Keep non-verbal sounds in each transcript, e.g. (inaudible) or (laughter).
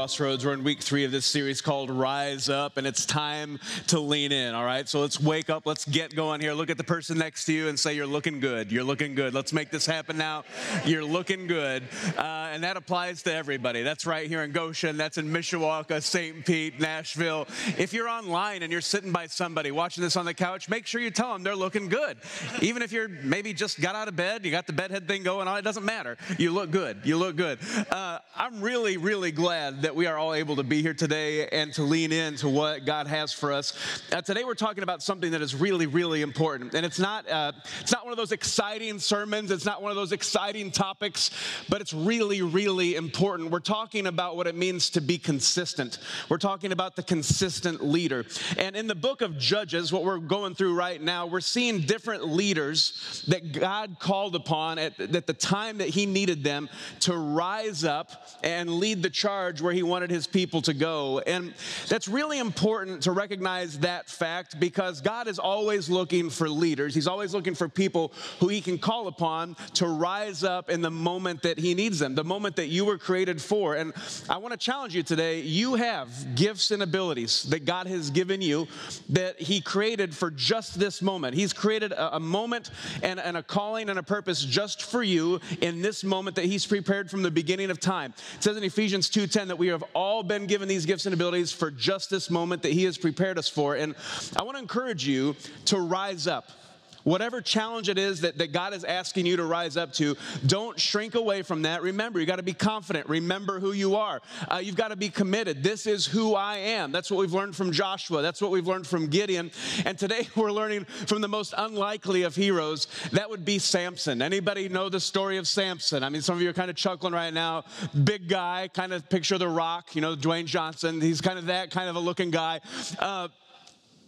Crossroads. We're in week three of this series called Rise Up, and it's time to lean in, all right? So let's wake up, let's get going here. Look at the person next to you and say, You're looking good. You're looking good. Let's make this happen now. You're looking good. Uh, and that applies to everybody. That's right here in Goshen, that's in Mishawaka, St. Pete, Nashville. If you're online and you're sitting by somebody watching this on the couch, make sure you tell them they're looking good. Even if you're maybe just got out of bed, you got the bedhead thing going on, it doesn't matter. You look good. You look good. Uh, I'm really, really glad that we are all able to be here today and to lean into what God has for us. Uh, today we're talking about something that is really, really important, and it's not uh, it's not one of those exciting sermons. It's not one of those exciting topics, but it's really, really important. We're talking about what it means to be consistent. We're talking about the consistent leader, and in the book of Judges, what we're going through right now, we're seeing different leaders that God called upon at, at the time that He needed them to rise up and lead the charge where he wanted his people to go. And that's really important to recognize that fact because God is always looking for leaders. He's always looking for people who he can call upon to rise up in the moment that he needs them, the moment that you were created for. And I want to challenge you today. You have gifts and abilities that God has given you that he created for just this moment. He's created a, a moment and, and a calling and a purpose just for you in this moment that he's prepared from the beginning of time. It says in Ephesians 2:10 that we have all been given these gifts and abilities for just this moment that he has prepared us for. And I want to encourage you to rise up. Whatever challenge it is that, that God is asking you to rise up to, don't shrink away from that. Remember, you got to be confident. Remember who you are. Uh, you've got to be committed. This is who I am. That's what we've learned from Joshua. That's what we've learned from Gideon. And today (laughs) we're learning from the most unlikely of heroes. That would be Samson. Anybody know the story of Samson? I mean, some of you are kind of chuckling right now. Big guy, kind of picture the rock, you know, Dwayne Johnson. He's kind of that kind of a looking guy. Uh,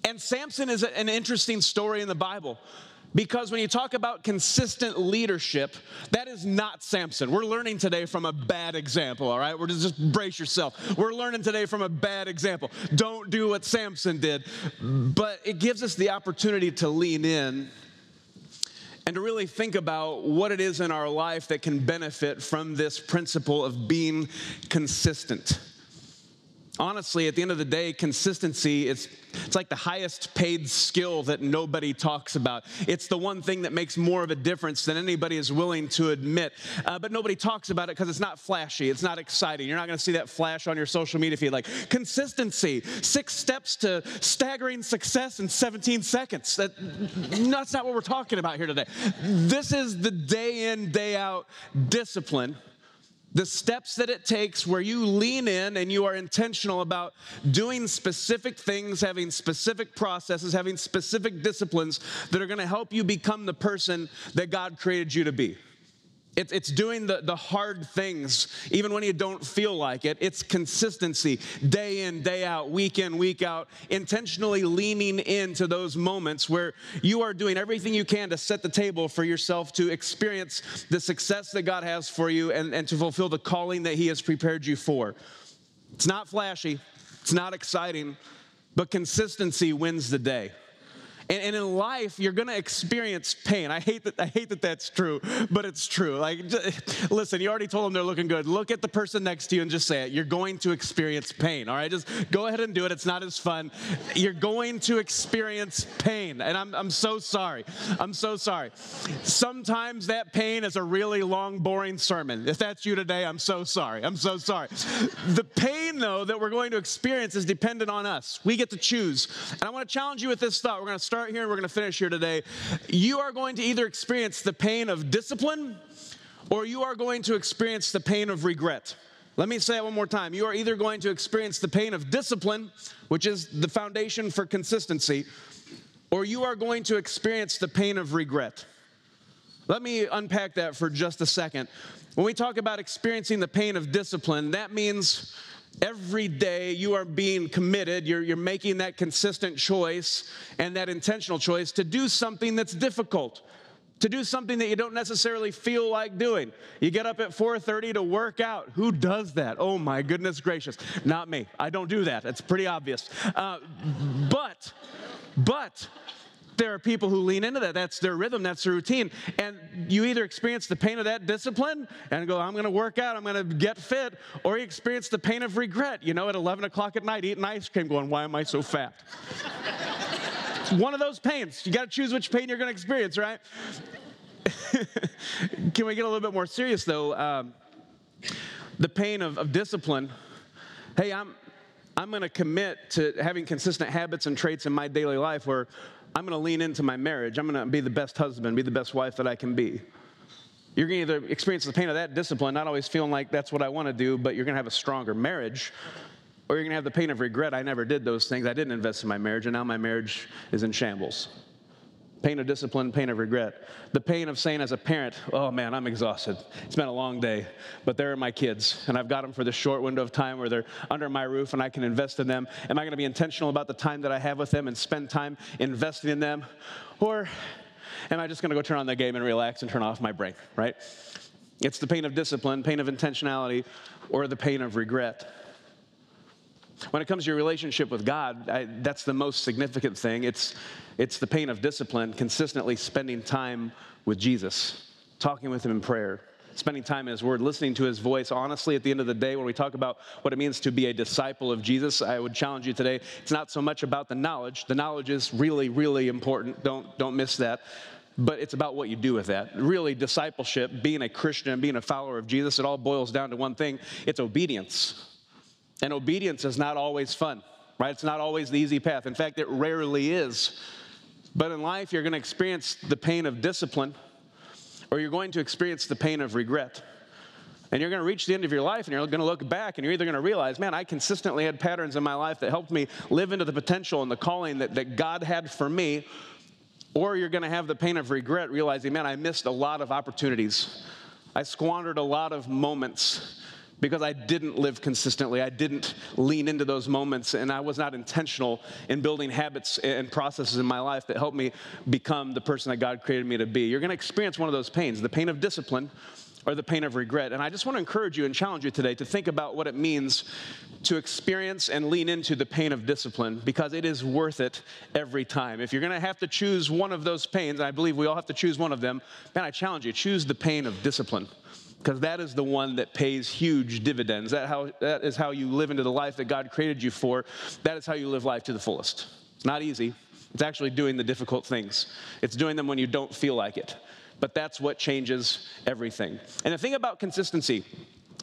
and Samson is an interesting story in the Bible. Because when you talk about consistent leadership, that is not Samson. We're learning today from a bad example, all right? We're just, just brace yourself. We're learning today from a bad example. Don't do what Samson did. But it gives us the opportunity to lean in and to really think about what it is in our life that can benefit from this principle of being consistent honestly, at the end of the day, consistency is it's like the highest paid skill that nobody talks about. It's the one thing that makes more of a difference than anybody is willing to admit. Uh, but nobody talks about it because it's not flashy, it's not exciting. You're not going to see that flash on your social media feed like consistency, six steps to staggering success in 17 seconds. That, that's not what we're talking about here today. This is the day in, day out discipline the steps that it takes where you lean in and you are intentional about doing specific things, having specific processes, having specific disciplines that are going to help you become the person that God created you to be. It's doing the, the hard things, even when you don't feel like it. It's consistency, day in, day out, week in, week out, intentionally leaning into those moments where you are doing everything you can to set the table for yourself to experience the success that God has for you and, and to fulfill the calling that He has prepared you for. It's not flashy, it's not exciting, but consistency wins the day. And, and in life, you're going to experience pain. I hate that. I hate that that's true, but it's true. Like, just, listen, you already told them they're looking good. Look at the person next to you and just say it. You're going to experience pain. All right, just go ahead and do it. It's not as fun. You're going to experience pain, and I'm I'm so sorry. I'm so sorry. Sometimes that pain is a really long, boring sermon. If that's you today, I'm so sorry. I'm so sorry. The pain, though, that we're going to experience is dependent on us. We get to choose. And I want to challenge you with this thought. We're going to start here and we're going to finish here today. You are going to either experience the pain of discipline or you are going to experience the pain of regret. Let me say it one more time. You are either going to experience the pain of discipline, which is the foundation for consistency, or you are going to experience the pain of regret. Let me unpack that for just a second. When we talk about experiencing the pain of discipline, that means Every day you are being committed, you're, you're making that consistent choice and that intentional choice to do something that's difficult to do something that you don't necessarily feel like doing. You get up at 4:30 to work out. Who does that? Oh my goodness gracious, not me. I don't do that. It's pretty obvious. Uh, but, but there are people who lean into that. That's their rhythm, that's their routine. And you either experience the pain of that discipline and go, I'm going to work out, I'm going to get fit, or you experience the pain of regret, you know, at 11 o'clock at night, eating ice cream, going, Why am I so fat? one of those pains. You got to choose which pain you're going to experience, right? (laughs) Can we get a little bit more serious, though? Um, the pain of, of discipline. Hey, I'm, I'm going to commit to having consistent habits and traits in my daily life where I'm going to lean into my marriage. I'm going to be the best husband, be the best wife that I can be. You're going to either experience the pain of that discipline, not always feeling like that's what I want to do, but you're going to have a stronger marriage. Or you're going to have the pain of regret. I never did those things. I didn't invest in my marriage, and now my marriage is in shambles pain of discipline, pain of regret. The pain of saying as a parent, oh man, I'm exhausted. It's been a long day, but they're my kids, and I've got them for the short window of time where they're under my roof and I can invest in them. Am I going to be intentional about the time that I have with them and spend time investing in them? Or am I just going to go turn on the game and relax and turn off my brain, right? It's the pain of discipline, pain of intentionality, or the pain of regret. When it comes to your relationship with God, I, that's the most significant thing. It's, it's the pain of discipline, consistently spending time with Jesus, talking with Him in prayer, spending time in His Word, listening to His voice. Honestly, at the end of the day, when we talk about what it means to be a disciple of Jesus, I would challenge you today it's not so much about the knowledge. The knowledge is really, really important. Don't, don't miss that but it's about what you do with that. Really, discipleship, being a Christian, being a follower of Jesus, it all boils down to one thing it's obedience. And obedience is not always fun, right? It's not always the easy path. In fact, it rarely is. But in life, you're going to experience the pain of discipline, or you're going to experience the pain of regret. And you're going to reach the end of your life and you're going to look back and you're either going to realize, man, I consistently had patterns in my life that helped me live into the potential and the calling that, that God had for me, or you're going to have the pain of regret, realizing, man, I missed a lot of opportunities. I squandered a lot of moments because I didn't live consistently. I didn't lean into those moments, and I was not intentional in building habits and processes in my life that helped me become the person that God created me to be. You're going to experience one of those pains the pain of discipline or the pain of regret. And I just want to encourage you and challenge you today to think about what it means to experience and lean into the pain of discipline because it is worth it every time. If you're going to have to choose one of those pains, and I believe we all have to choose one of them, man, I challenge you, choose the pain of discipline because that is the one that pays huge dividends. That, how, that is how you live into the life that God created you for. That is how you live life to the fullest. It's not easy. It's actually doing the difficult things. It's doing them when you don't feel like it. But that's what changes everything. And the thing about consistency,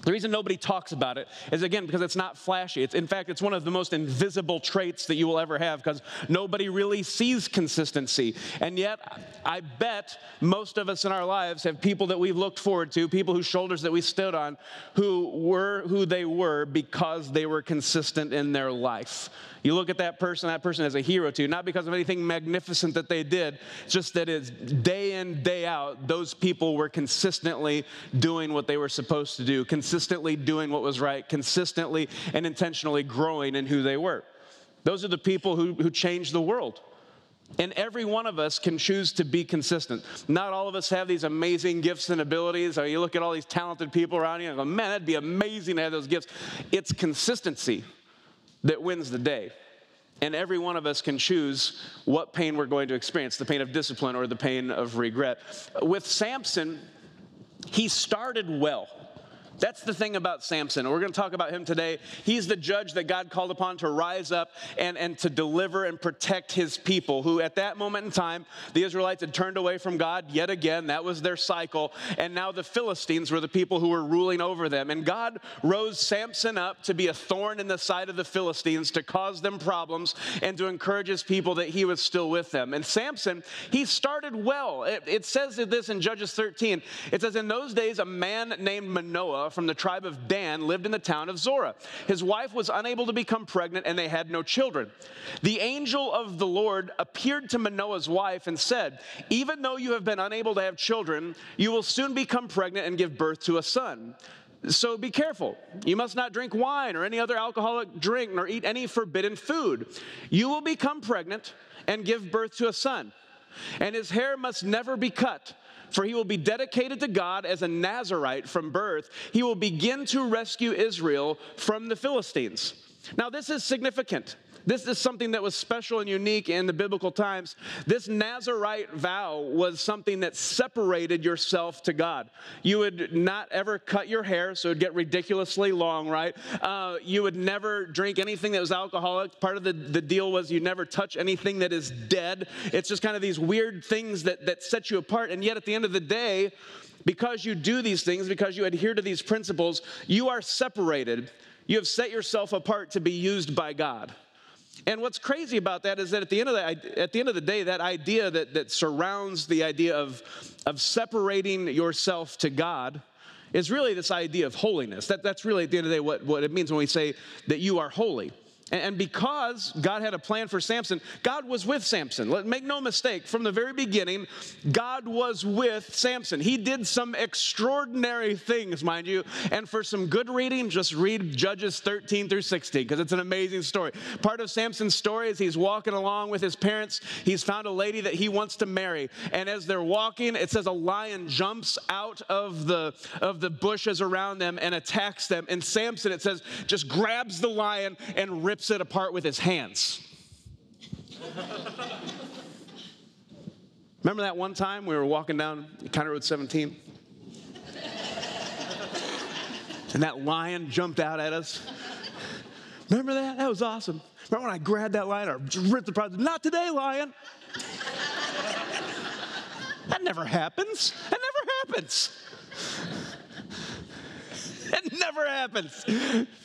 the reason nobody talks about it is again because it's not flashy. It's, in fact, it's one of the most invisible traits that you will ever have because nobody really sees consistency. And yet, I bet most of us in our lives have people that we've looked forward to, people whose shoulders that we stood on, who were who they were because they were consistent in their life. You look at that person, that person as a hero to you, not because of anything magnificent that they did, just that it's day in, day out, those people were consistently doing what they were supposed to do, consistently doing what was right, consistently and intentionally growing in who they were. Those are the people who, who changed the world. And every one of us can choose to be consistent. Not all of us have these amazing gifts and abilities. Or you look at all these talented people around you and go, man, that'd be amazing to have those gifts. It's consistency that wins the day. And every one of us can choose what pain we're going to experience the pain of discipline or the pain of regret. With Samson, he started well. That's the thing about Samson. We're going to talk about him today. He's the judge that God called upon to rise up and, and to deliver and protect his people, who at that moment in time, the Israelites had turned away from God yet again. That was their cycle. And now the Philistines were the people who were ruling over them. And God rose Samson up to be a thorn in the side of the Philistines, to cause them problems, and to encourage his people that he was still with them. And Samson, he started well. It, it says this in Judges 13. It says, In those days, a man named Manoah, from the tribe of Dan lived in the town of Zorah. His wife was unable to become pregnant, and they had no children. The angel of the Lord appeared to Manoah's wife and said, Even though you have been unable to have children, you will soon become pregnant and give birth to a son. So be careful. You must not drink wine or any other alcoholic drink, nor eat any forbidden food. You will become pregnant and give birth to a son, and his hair must never be cut for he will be dedicated to God as a Nazarite from birth. He will begin to rescue Israel from the Philistines. Now, this is significant This is something that was special and unique in the biblical times. This Nazarite vow was something that separated yourself to God. You would not ever cut your hair, so it would get ridiculously long, right? Uh, you would never drink anything that was alcoholic. Part of the, the deal was you never touch anything that is dead. It's just kind of these weird things that, that set you apart. And yet, at the end of the day, because you do these things, because you adhere to these principles, you are separated. You have set yourself apart to be used by God. And what's crazy about that is that at the end of the, at the end of the day, that idea that, that surrounds the idea of, of separating yourself to God is really this idea of holiness. That, that's really at the end of the day what, what it means when we say that you are holy. And because God had a plan for Samson, God was with Samson. Let make no mistake, from the very beginning, God was with Samson. He did some extraordinary things, mind you. And for some good reading, just read Judges 13 through 16 because it's an amazing story. Part of Samson's story is he's walking along with his parents. He's found a lady that he wants to marry. And as they're walking, it says a lion jumps out of the of the bushes around them and attacks them. And Samson, it says, just grabs the lion and rips rips it apart with his hands. Remember that one time we were walking down County Road 17? and that lion jumped out at us. Remember that? That was awesome. Remember when I grabbed that lion or ripped the prize? Not today, lion. that never happens. That never happens. Never happens.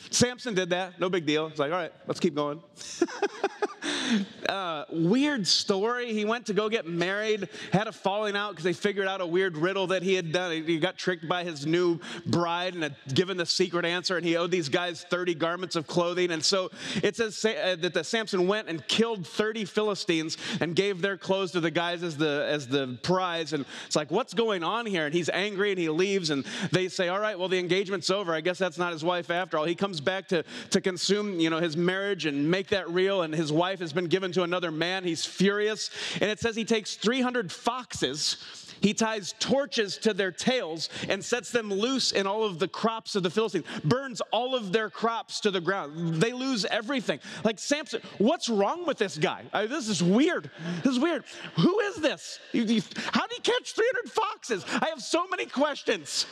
Samson did that, no big deal. It's like, all right, let's keep going. (laughs) uh, weird story. He went to go get married, had a falling out because they figured out a weird riddle that he had done. He got tricked by his new bride and had given the secret answer, and he owed these guys 30 garments of clothing. And so it says uh, that the Samson went and killed 30 Philistines and gave their clothes to the guys as the as the prize. And it's like, what's going on here? And he's angry and he leaves. And they say, all right, well the engagement's over. I guess that's not his wife after all. He comes back to to consume, you know, his marriage and make that real. And his wife has been given to another man. He's furious. And it says he takes 300 foxes. He ties torches to their tails and sets them loose in all of the crops of the Philistines, burns all of their crops to the ground. They lose everything. Like Samson, what's wrong with this guy? I, this is weird. This is weird. Who is this? How did he catch 300 foxes? I have so many questions.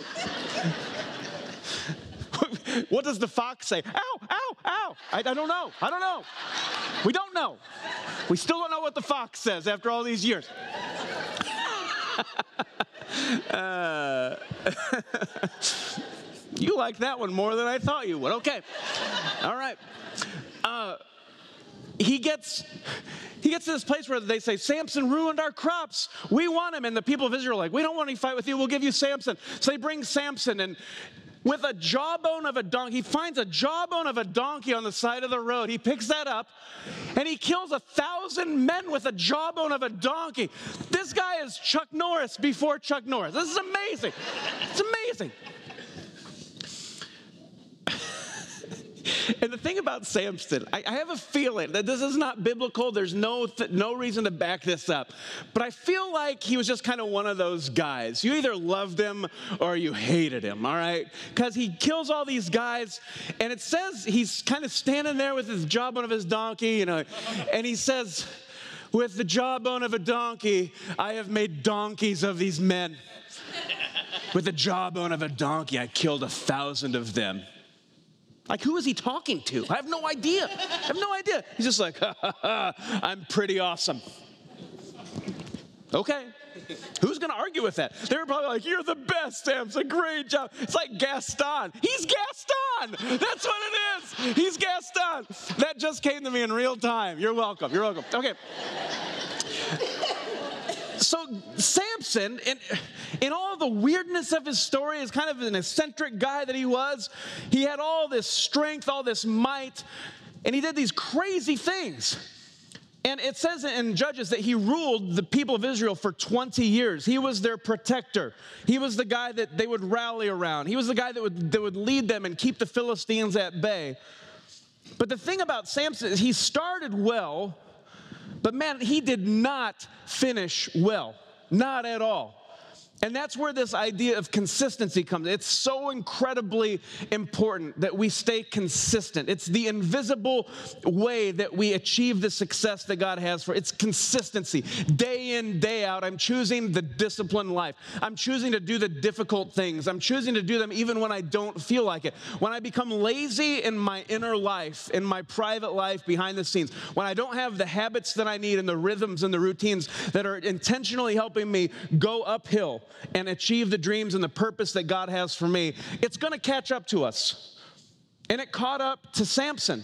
What does the fox say? Ow, ow, ow. I, I, don't know. I don't know. We don't know. We still don't know what the fox says after all these years. (laughs) uh, (laughs) you like that one more than I thought you would. Okay. All right. Uh, he gets he gets to this place where they say samson ruined our crops we want him and the people of israel are like we don't want any fight with you we'll give you samson so they bring samson and with a jawbone of a donkey. He finds a jawbone of a donkey on the side of the road. He picks that up and he kills a thousand men with a jawbone of a donkey. This guy is Chuck Norris before Chuck Norris. This is amazing. It's amazing. And the thing about Samson, I, I, have a feeling that this is not biblical. There's no, th- no reason to back this up. But I feel like he was just kind of one of those guys. You either loved him or you hated him, all right? Because he kills all these guys, and it says he's kind of standing there with his jawbone of his donkey, you know, and he says, With the jawbone of a donkey, I have made donkeys of these men. With the jawbone of a donkey, I killed a thousand of them. Like, who is he talking to? I have no idea. I have no idea. He's just like, ha, ha, ha, I'm pretty awesome. Okay. Who's going to argue with that? They're probably like, You're the best, Samson. Great job. It's like Gaston. He's Gaston. That's what it is. He's Gaston. That just came to me in real time. You're welcome. You're welcome. Okay so Samson, in, in all the weirdness of his story, is kind of an eccentric guy that he was. He had all this strength, all this might, and he did these crazy things. And it says in Judges that he ruled the people of Israel for 20 years. He was their protector. He was the guy that they would rally around. He was the guy that would, that would lead them and keep the Philistines at bay. But the thing about Samson is he started well, but man, he did not finish well. Not at all. And that's where this idea of consistency comes. It's so incredibly important that we stay consistent. It's the invisible way that we achieve the success that God has for. It's consistency. Day in, day out, I'm choosing the disciplined life. I'm choosing to do the difficult things. I'm choosing to do them even when I don't feel like it. When I become lazy in my inner life, in my private life behind the scenes, when I don't have the habits that I need and the rhythms and the routines that are intentionally helping me go uphill and achieve the dreams and the purpose that God has for me, it's going to catch up to us. And it caught up to Samson.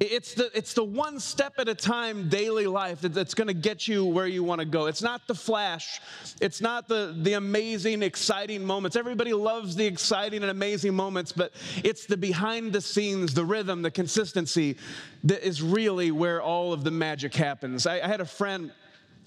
It's the, it's the one step at a time daily life that, that's going to get you where you want to go. It's not the flash. It's not the, the amazing, exciting moments. Everybody loves the exciting and amazing moments, but it's the behind the scenes, the rhythm, the consistency that is really where all of the magic happens. I, I had a friend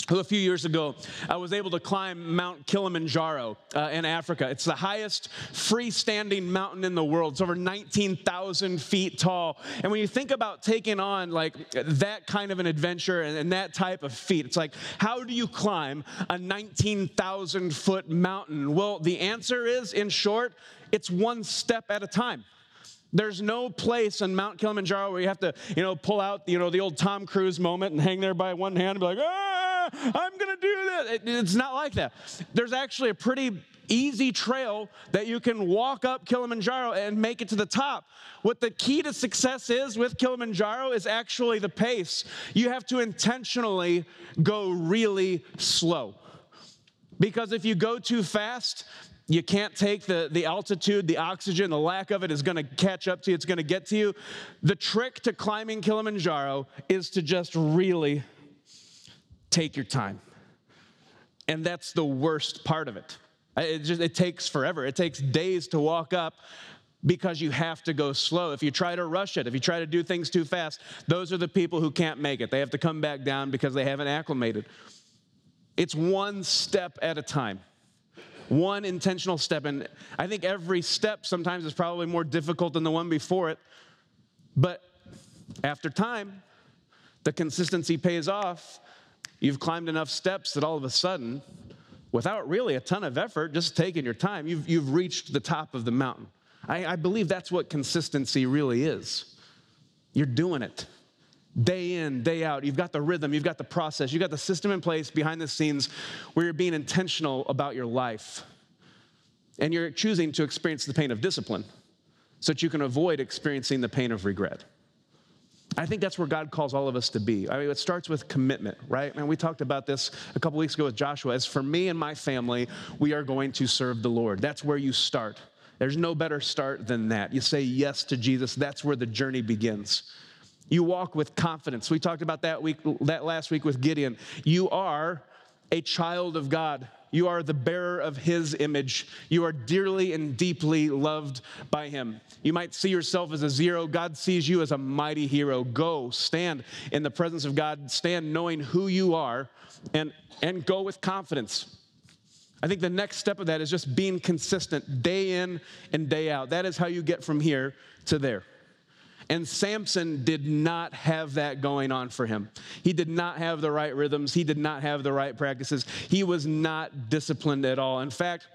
a few years ago, I was able to climb Mount Kilimanjaro uh, in Africa. It's the highest freestanding mountain in the world. It's over 19,000 feet tall. And when you think about taking on like that kind of an adventure and, and that type of feat, it's like, how do you climb a 19,000 foot mountain? Well, the answer is, in short, it's one step at a time. There's no place on Mount Kilimanjaro where you have to, you know, pull out, you know, the old Tom Cruise moment and hang there by one hand and be like, ah, (laughs) I'm going to do this. It's not like that. There's actually a pretty easy trail that you can walk up Kilimanjaro and make it to the top. What the key to success is with Kilimanjaro is actually the pace. You have to intentionally go really slow. Because if you go too fast, you can't take the, the altitude, the oxygen, the lack of it is going to catch up to you, it's going to get to you. The trick to climbing Kilimanjaro is to just really take your time. And that's the worst part of it. It just it takes forever. It takes days to walk up because you have to go slow. If you try to rush it, if you try to do things too fast, those are the people who can't make it. They have to come back down because they haven't acclimated. It's one step at a time one intentional step. And I think every step sometimes is probably more difficult than the one before it. But after time, the consistency pays off. You've climbed enough steps that all of a sudden, without really a ton of effort, just taking your time, you've, you've reached the top of the mountain. I, I believe that's what consistency really is. You're doing it day in, day out. You've got the rhythm, you've got the process, you've got the system in place behind the scenes where you're being intentional about your life. And you're choosing to experience the pain of discipline so that you can avoid experiencing the pain of regret. I think that's where God calls all of us to be. I mean, it starts with commitment, right? And we talked about this a couple weeks ago with Joshua. As for me and my family, we are going to serve the Lord. That's where you start. There's no better start than that. You say yes to Jesus, that's where the journey begins. You walk with confidence. We talked about that week that last week with Gideon. You are a child of God. You are the bearer of his image. You are dearly and deeply loved by him. You might see yourself as a zero. God sees you as a mighty hero. Go, stand in the presence of God, stand knowing who you are, and, and go with confidence. I think the next step of that is just being consistent day in and day out. That is how you get from here to there. And Samson did not have that going on for him. He did not have the right rhythms, he did not have the right practices. He was not disciplined at all. In fact,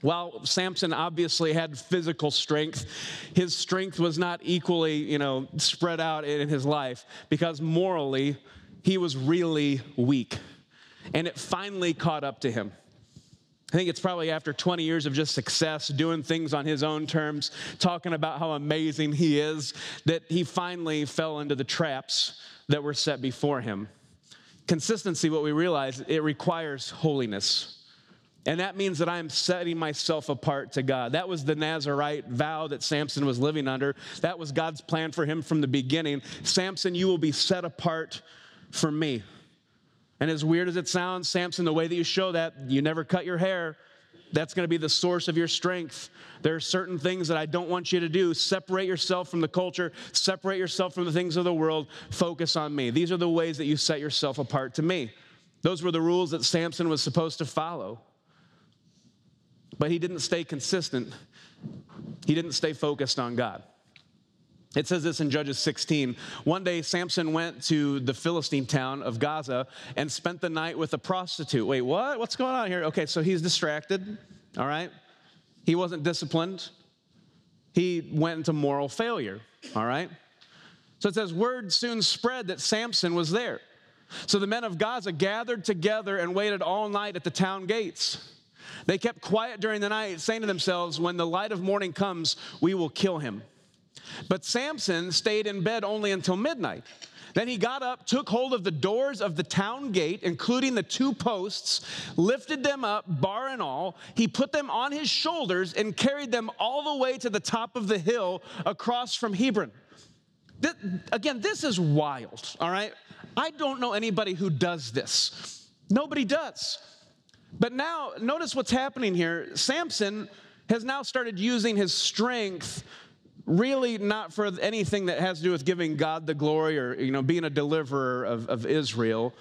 while Samson obviously had physical strength, his strength was not equally, you know, spread out in his life because morally he was really weak. And it finally caught up to him. I think it's probably after 20 years of just success, doing things on his own terms, talking about how amazing he is, that he finally fell into the traps that were set before him. Consistency, what we realize, it requires holiness. And that means that I am setting myself apart to God. That was the Nazarite vow that Samson was living under. That was God's plan for him from the beginning. Samson, you will be set apart for me. And as weird as it sounds, Samson, the way that you show that, you never cut your hair. That's going to be the source of your strength. There are certain things that I don't want you to do. Separate yourself from the culture, separate yourself from the things of the world, focus on me. These are the ways that you set yourself apart to me. Those were the rules that Samson was supposed to follow. But he didn't stay consistent, he didn't stay focused on God. It says this in Judges 16. One day, Samson went to the Philistine town of Gaza and spent the night with a prostitute. Wait, what? What's going on here? Okay, so he's distracted, all right? He wasn't disciplined. He went into moral failure, all right? So it says, word soon spread that Samson was there. So the men of Gaza gathered together and waited all night at the town gates. They kept quiet during the night, saying to themselves, When the light of morning comes, we will kill him. But Samson stayed in bed only until midnight. Then he got up, took hold of the doors of the town gate, including the two posts, lifted them up, bar and all. He put them on his shoulders and carried them all the way to the top of the hill across from Hebron. This, again, this is wild, all right? I don't know anybody who does this. Nobody does. But now, notice what's happening here. Samson has now started using his strength really not for anything that has to do with giving God the glory or you know being a deliverer of, of Israel.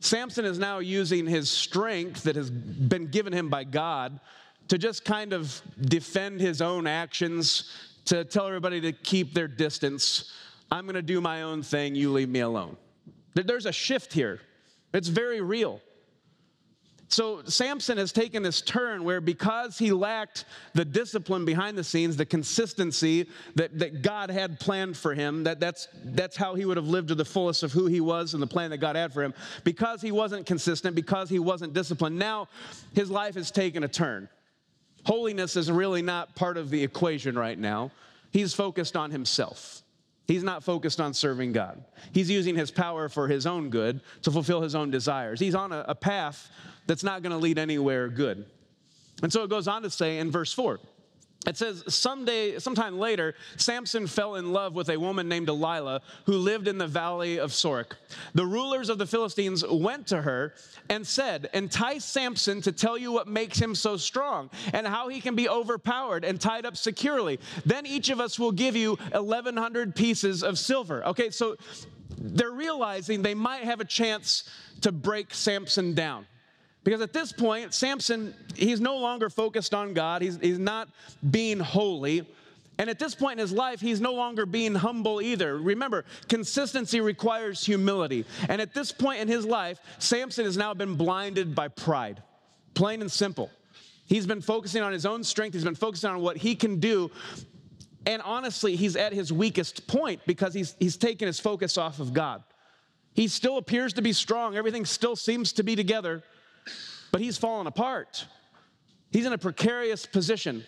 Samson is now using his strength that has been given him by God to just kind of defend his own actions, to tell everybody to keep their distance. I'm going to do my own thing, you leave me alone. There's a shift here. It's very real. So Samson has taken this turn where because he lacked the discipline behind the scenes, the consistency that, that God had planned for him, that that's, that's how he would have lived to the fullest of who he was and the plan that God had for him, because he wasn't consistent, because he wasn't disciplined, now his life has taken a turn. Holiness is really not part of the equation right now. He's focused on himself. He's not focused on serving God. He's using his power for his own good to fulfill his own desires. He's on a, a path that's not going to lead anywhere good. And so it goes on to say in verse 4 it says, someday, sometime later, Samson fell in love with a woman named Delilah who lived in the valley of Sorek. The rulers of the Philistines went to her and said, Entice Samson to tell you what makes him so strong and how he can be overpowered and tied up securely. Then each of us will give you 1,100 pieces of silver. Okay, so they're realizing they might have a chance to break Samson down. Because at this point, Samson, he's no longer focused on God, he's, he's not being holy. And at this point in his life, he's no longer being humble either. Remember, consistency requires humility. And at this point in his life, Samson has now been blinded by pride, plain and simple. He's been focusing on his own strength, he's been focusing on what he can do. And honestly, he's at his weakest point because he's, he's taken his focus off of God. He still appears to be strong, everything still seems to be together, but he's fallen apart. He's in a precarious position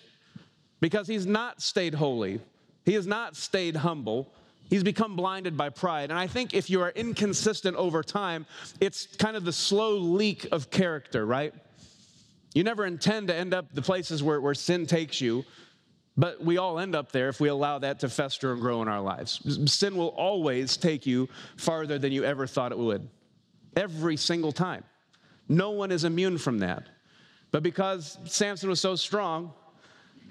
because he's not stayed holy, he has not stayed humble. He's become blinded by pride. And I think if you are inconsistent over time, it's kind of the slow leak of character, right? You never intend to end up the places where, where sin takes you, but we all end up there if we allow that to fester and grow in our lives. Sin will always take you farther than you ever thought it would, every single time. No one is immune from that. But because Samson was so strong,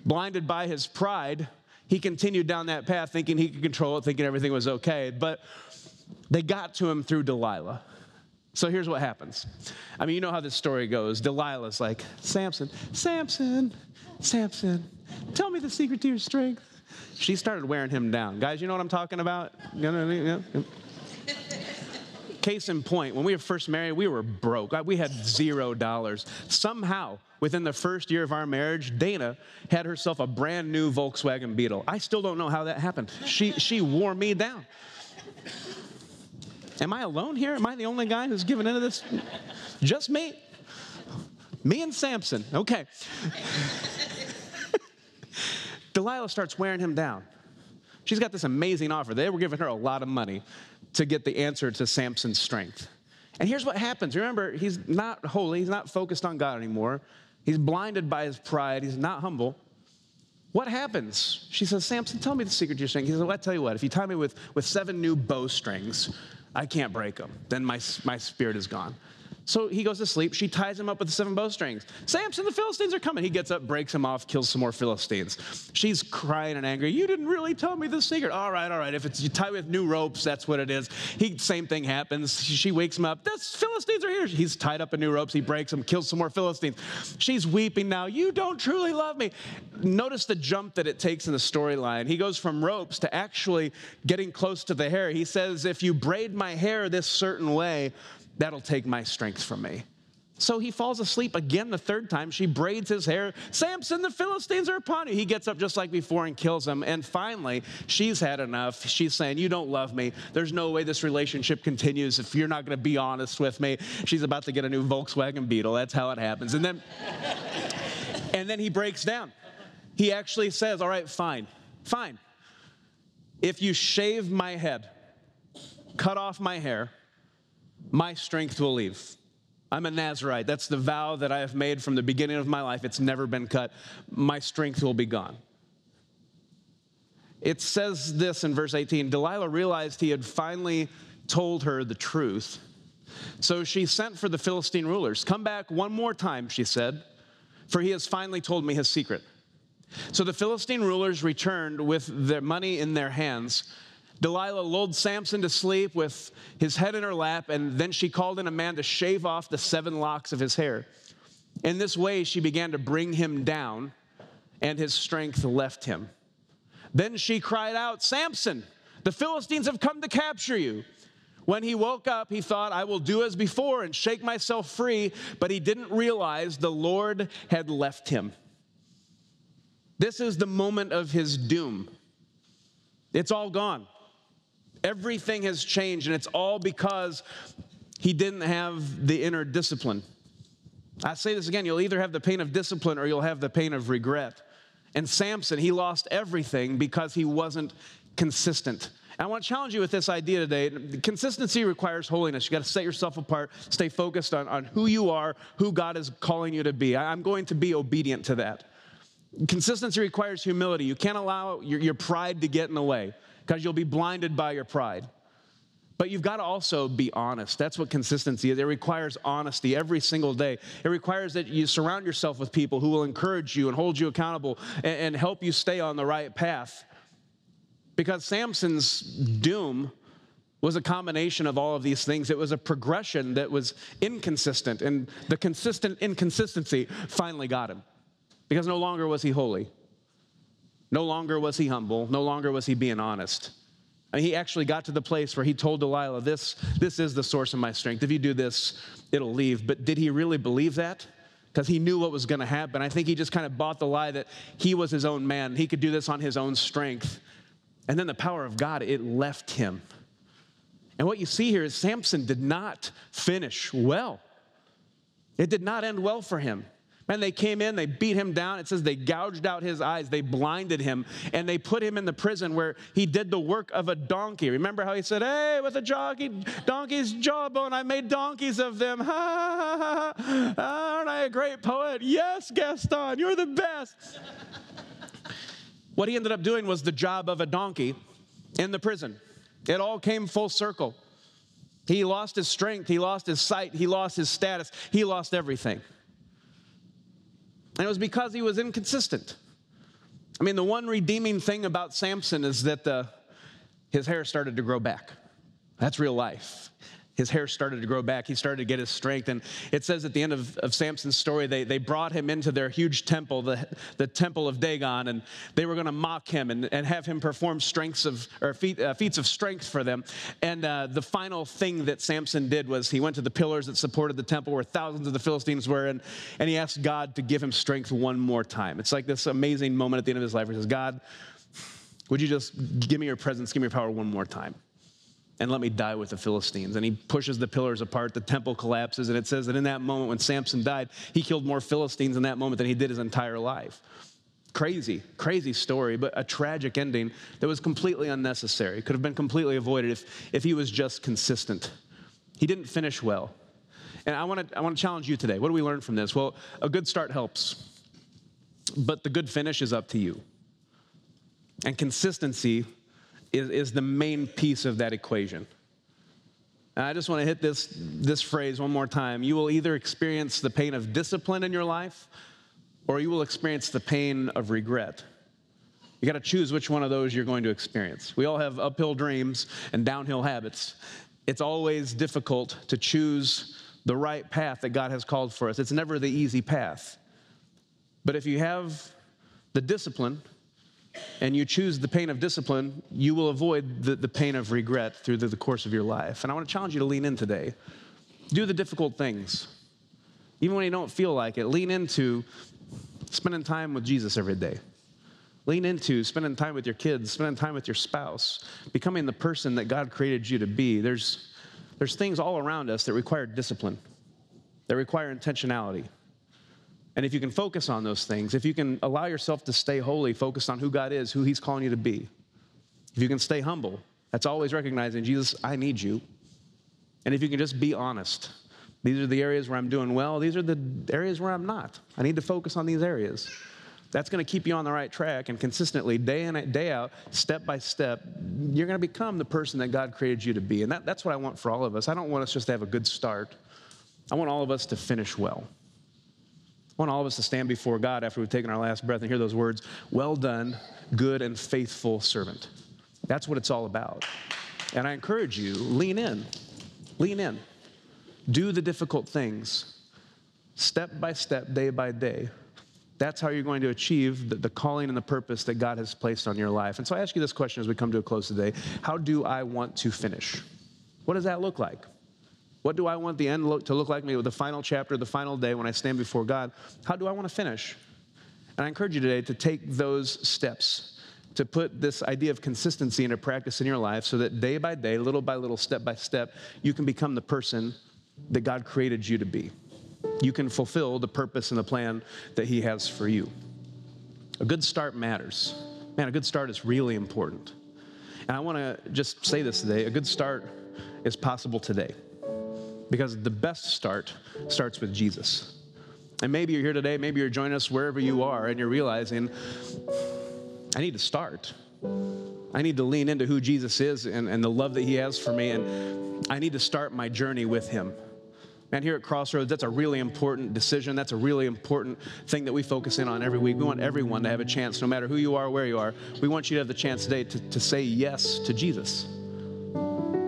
blinded by his pride, he continued down that path thinking he could control it, thinking everything was okay. But they got to him through Delilah. So here's what happens. I mean, you know how this story goes. Delilah's like, Samson, Samson, Samson, tell me the secret to your strength. She started wearing him down. Guys, you know what I'm talking about? You know, you know? Case in point, when we were first married, we were broke. We had zero dollars. Somehow, within the first year of our marriage, Dana had herself a brand new Volkswagen Beetle. I still don't know how that happened. She, she wore me down. Am I alone here? Am I the only guy who's given into this? Just me? Me and Samson. Okay. (laughs) Delilah starts wearing him down. She's got this amazing offer. They were giving her a lot of money to get the answer to Samson's strength. And here's what happens. Remember, he's not holy, he's not focused on God anymore. He's blinded by his pride, he's not humble. What happens? She says, Samson, tell me the secret to your strength. He says, well, I tell you what, if you tie me with, with seven new bowstrings, I can't break them. Then my, my spirit is gone. So he goes to sleep. She ties him up with the seven bowstrings. Samson, the Philistines are coming. He gets up, breaks him off, kills some more Philistines. She's crying and angry. You didn't really tell me the secret. All right, all right. If it's you tie with new ropes, that's what it is. He same thing happens. She wakes him up. The Philistines are here. He's tied up in new ropes. He breaks them, kills some more Philistines. She's weeping now. You don't truly love me. Notice the jump that it takes in the storyline. He goes from ropes to actually getting close to the hair. He says, "If you braid my hair this certain way." That'll take my strength from me. So he falls asleep again the third time. She braids his hair. Samson, the Philistines are upon you. He gets up just like before and kills him. And finally, she's had enough. She's saying, You don't love me. There's no way this relationship continues if you're not going to be honest with me. She's about to get a new Volkswagen Beetle. That's how it happens. And then, and then he breaks down. He actually says, All right, fine, fine. If you shave my head, cut off my hair, my strength will leave. I'm a Nazarite. That's the vow that I have made from the beginning of my life. It's never been cut. My strength will be gone. It says this in verse 18 Delilah realized he had finally told her the truth. So she sent for the Philistine rulers. Come back one more time, she said, for he has finally told me his secret. So the Philistine rulers returned with their money in their hands Delilah lulled Samson to sleep with his head in her lap, and then she called in a man to shave off the seven locks of his hair. In this way, she began to bring him down, and his strength left him. Then she cried out, Samson, the Philistines have come to capture you. When he woke up, he thought, I will do as before and shake myself free, but he didn't realize the Lord had left him. This is the moment of his doom. It's all gone. Everything has changed, and it's all because he didn't have the inner discipline. I say this again you'll either have the pain of discipline or you'll have the pain of regret. And Samson, he lost everything because he wasn't consistent. And I want to challenge you with this idea today. Consistency requires holiness. You got to set yourself apart, stay focused on, on who you are, who God is calling you to be. I'm going to be obedient to that. Consistency requires humility. You can't allow your, your pride to get in the way because you'll be blinded by your pride. But you've got to also be honest. That's what consistency is. It requires honesty every single day. It requires that you surround yourself with people who will encourage you and hold you accountable and, and help you stay on the right path. Because Samson's doom was a combination of all of these things. It was a progression that was inconsistent, and the consistent inconsistency finally got him because no longer was he holy. No longer was he humble. No longer was he being honest. And he actually got to the place where he told Delilah, this, this is the source of my strength. If you do this, it'll leave. But did he really believe that? Because he knew what was going to happen. I think he just kind of bought the lie that he was his own man. He could do this on his own strength. And then the power of God, it left him. And what you see here is Samson did not finish well. It did not end well for him. Man, they came in, they beat him down. It says they gouged out his eyes, they blinded him, and they put him in the prison where he did the work of a donkey. Remember how he said, Hey, with a jockey, donkey's jawbone, I made donkeys of them. (laughs) Ha, ha, ha, Aren't I a great poet? Yes, Gaston, you're the best. what he ended up doing was the job of a donkey in the prison. It all came full circle. He lost his strength, he lost his sight, he lost his status, he lost everything. And it was because he was inconsistent. I mean, the one redeeming thing about Samson is that the, his hair started to grow back. That's real life his hair started to grow back. He started to get his strength. And it says at the end of, of Samson's story, they, they brought him into their huge temple, the, the temple of Dagon, and they were going to mock him and, and have him perform strengths of, or feat, uh, feats of strength for them. And uh, the final thing that Samson did was he went to the pillars that supported the temple where thousands of the Philistines were, and, and he asked God to give him strength one more time. It's like this amazing moment at the end of his life where he says, God, would you just give me your presence, give me your power one more time? And let me die with the Philistines. And he pushes the pillars apart, the temple collapses, and it says that in that moment when Samson died, he killed more Philistines in that moment than he did his entire life. Crazy, crazy story, but a tragic ending that was completely unnecessary. Could have been completely avoided if, if he was just consistent. He didn't finish well. And I want to I want to challenge you today. What do we learn from this? Well, a good start helps, but the good finish is up to you. And consistency is, is the main piece of that equation. And I just want to hit this, this phrase one more time. You will either experience the pain of discipline in your life or you will experience the pain of regret. You got to choose which one of those you're going to experience. We all have uphill dreams and downhill habits. It's always difficult to choose the right path that God has called for us. It's never the easy path. But if you have the discipline and you choose the pain of discipline, you will avoid the, the pain of regret through the, the course of your life. And I want to challenge you to lean in today. Do the difficult things. Even when you don't feel like it, lean into spending time with Jesus every day. Lean into spending time with your kids, spending time with your spouse, becoming the person that God created you to be. There's, there's things all around us that require discipline, that require intentionality. And if you can focus on those things, if you can allow yourself to stay holy, focused on who God is, who He's calling you to be, if you can stay humble, that's always recognizing, Jesus, I need you. And if you can just be honest, these are the areas where I'm doing well, these are the areas where I'm not. I need to focus on these areas. That's going to keep you on the right track and consistently, day in, day out, step by step, you're going to become the person that God created you to be. And that, that's what I want for all of us. I don't want us just to have a good start, I want all of us to finish well. I want all of us to stand before God after we've taken our last breath and hear those words Well done, good and faithful servant. That's what it's all about. And I encourage you, lean in. Lean in. Do the difficult things, step by step, day by day. That's how you're going to achieve the, the, calling and the purpose that God has placed on your life. And so I ask you this question as we come to a close today How do I want to finish? What does that look like? What do I want the end look, to look like me with the final chapter, the final day when I stand before God? How do I want to finish? And I encourage you today to take those steps, to put this idea of consistency into practice in your life so that day by day, little by little, step by step, you can become the person that God created you to be. You can fulfill the purpose and the plan that He has for you. A good start matters. Man, a good start is really important. And I want to just say this today a good start is possible today. Because the best start starts with Jesus. And maybe you're here today, maybe you're joining us wherever you are, and you're realizing, I need to start. I need to lean into who Jesus is and, and the love that he has for me, and I need to start my journey with him. Man, here at Crossroads, that's a really important decision. That's a really important thing that we focus in on every week. We want everyone to have a chance, no matter who you are, where you are. We want you to have the chance today to, to say yes to Jesus.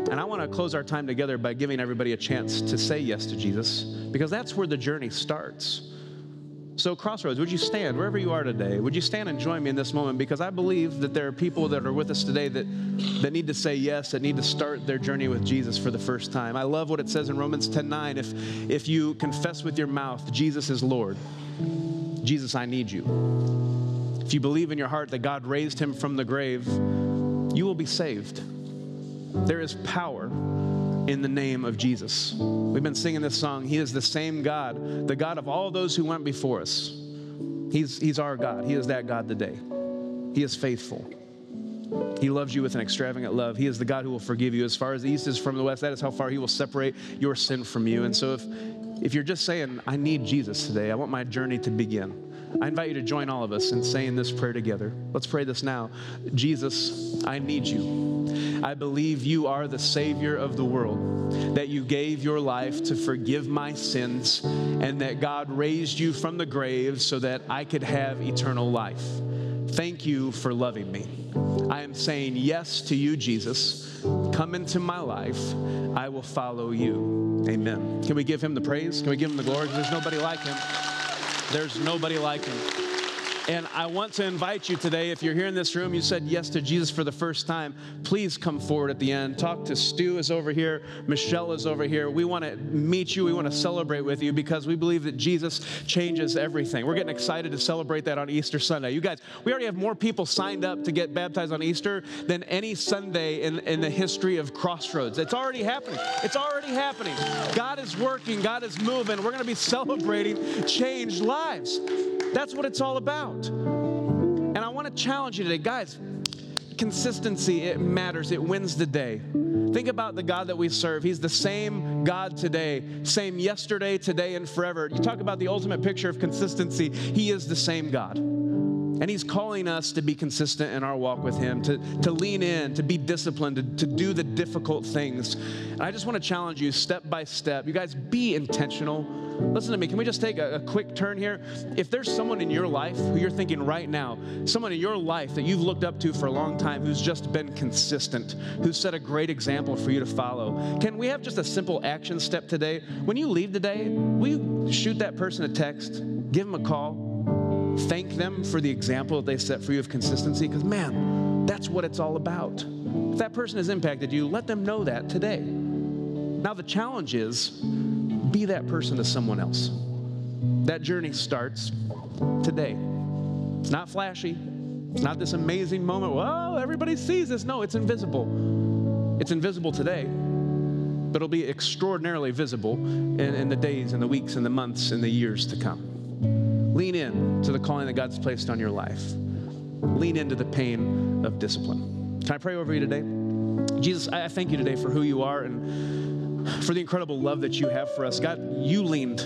And I want to close our time together by giving everybody a chance to say yes to Jesus because that's where the journey starts. So, Crossroads, would you stand wherever you are today? Would you stand and join me in this moment? Because I believe that there are people that are with us today that, that need to say yes, that need to start their journey with Jesus for the first time. I love what it says in Romans 10 9. If, if you confess with your mouth, Jesus is Lord, Jesus, I need you. If you believe in your heart that God raised him from the grave, you will be saved. There is power in the name of Jesus. We've been singing this song. He is the same God, the God of all those who went before us. He's, he's our God. He is that God today. He is faithful. He loves you with an extravagant love. He is the God who will forgive you. As far as the east is from the west, that is how far He will separate your sin from you. And so, if, if you're just saying, I need Jesus today, I want my journey to begin, I invite you to join all of us in saying this prayer together. Let's pray this now. Jesus, I need you. I believe you are the Savior of the world, that you gave your life to forgive my sins, and that God raised you from the grave so that I could have eternal life. Thank you for loving me. I am saying yes to you, Jesus. Come into my life. I will follow you. Amen. Can we give him the praise? Can we give him the glory? There's nobody like him. There's nobody like him. And I want to invite you today, if you're here in this room, you said yes to Jesus for the first time, please come forward at the end. Talk to Stu is over here, Michelle is over here. We want to meet you, we want to celebrate with you because we believe that Jesus changes everything. We're getting excited to celebrate that on Easter Sunday. You guys, we already have more people signed up to get baptized on Easter than any Sunday in, in the history of Crossroads. It's already happening. It's already happening. God is working, God is moving. We're going to be celebrating changed lives. That's what it's all about. And I want to challenge you today, guys. Consistency, it matters. It wins the day. Think about the God that we serve. He's the same God today, same yesterday, today, and forever. You talk about the ultimate picture of consistency. He is the same God. And He's calling us to be consistent in our walk with Him, to, to lean in, to be disciplined, to, to do the difficult things. And I just want to challenge you step by step. You guys, be intentional. Listen to me. Can we just take a, a, quick turn here? If there's someone in your life who you're thinking right now, someone in your life that you've looked up to for a long time who's just been consistent, who's set a great example for you to follow, can we have just a simple action step today? When you leave today, will you shoot that person a text, give them a call, Thank them for the example that they set for you of consistency, because man, that's what it's all about. If that person has impacted you, let them know that today. Now, the challenge is be that person to someone else. That journey starts today. It's not flashy, it's not this amazing moment. Whoa, everybody sees this. No, it's invisible. It's invisible today, but it'll be extraordinarily visible in, in the days and the weeks and the months and the years to come. Lean in to the calling that God's placed on your life. Lean into the pain of discipline. Can I pray over you today? Jesus, I thank you today for who you are and for the incredible love that you have for us. God, you leaned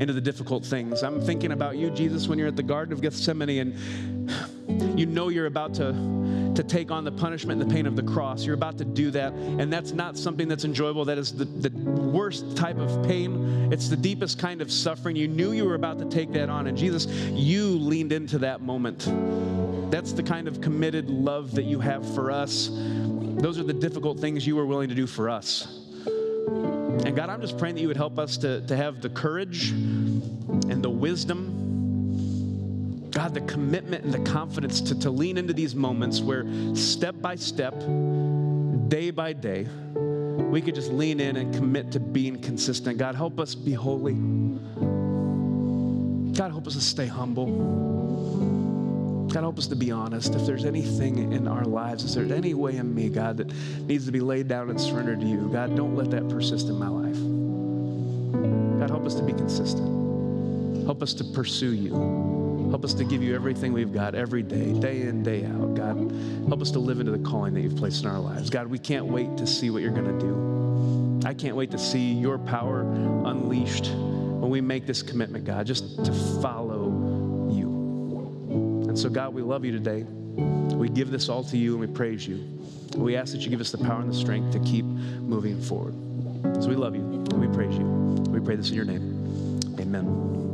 into the difficult things. I'm thinking about you, Jesus, when you're at the Garden of Gethsemane and you know you're about to to take on the punishment and the pain of the cross. You're about to do that, and that's not something that's enjoyable. That is the, the worst type of pain. It's the deepest kind of suffering. You knew you were about to take that on, and Jesus, you leaned into that moment. That's the kind of committed love that you have for us. Those are the difficult things you were willing to do for us. And God, I'm just praying that you would help us to, to have the courage and the wisdom God, the commitment and the confidence to, to lean into these moments where step by step, day by day, we could just lean in and commit to being consistent. God, help us be holy. God, help us to stay humble. God, help us to be honest. If there's anything in our lives, is there any way in me, God, that needs to be laid down and surrendered to you, God, don't let that persist in my life. God, help us to be consistent. Help us to pursue you. Help us to give you everything we've got every day, day in, day out. God, help us to live into the calling that you've placed in our lives. God, we can't wait to see what you're going to do. I can't wait to see your power unleashed when we make this commitment, God, just to follow you. And so, God, we love you today. We give this all to you and we praise you. We ask that you give us the power and the strength to keep moving forward. So we love you and we praise you. We pray this in your name. Amen.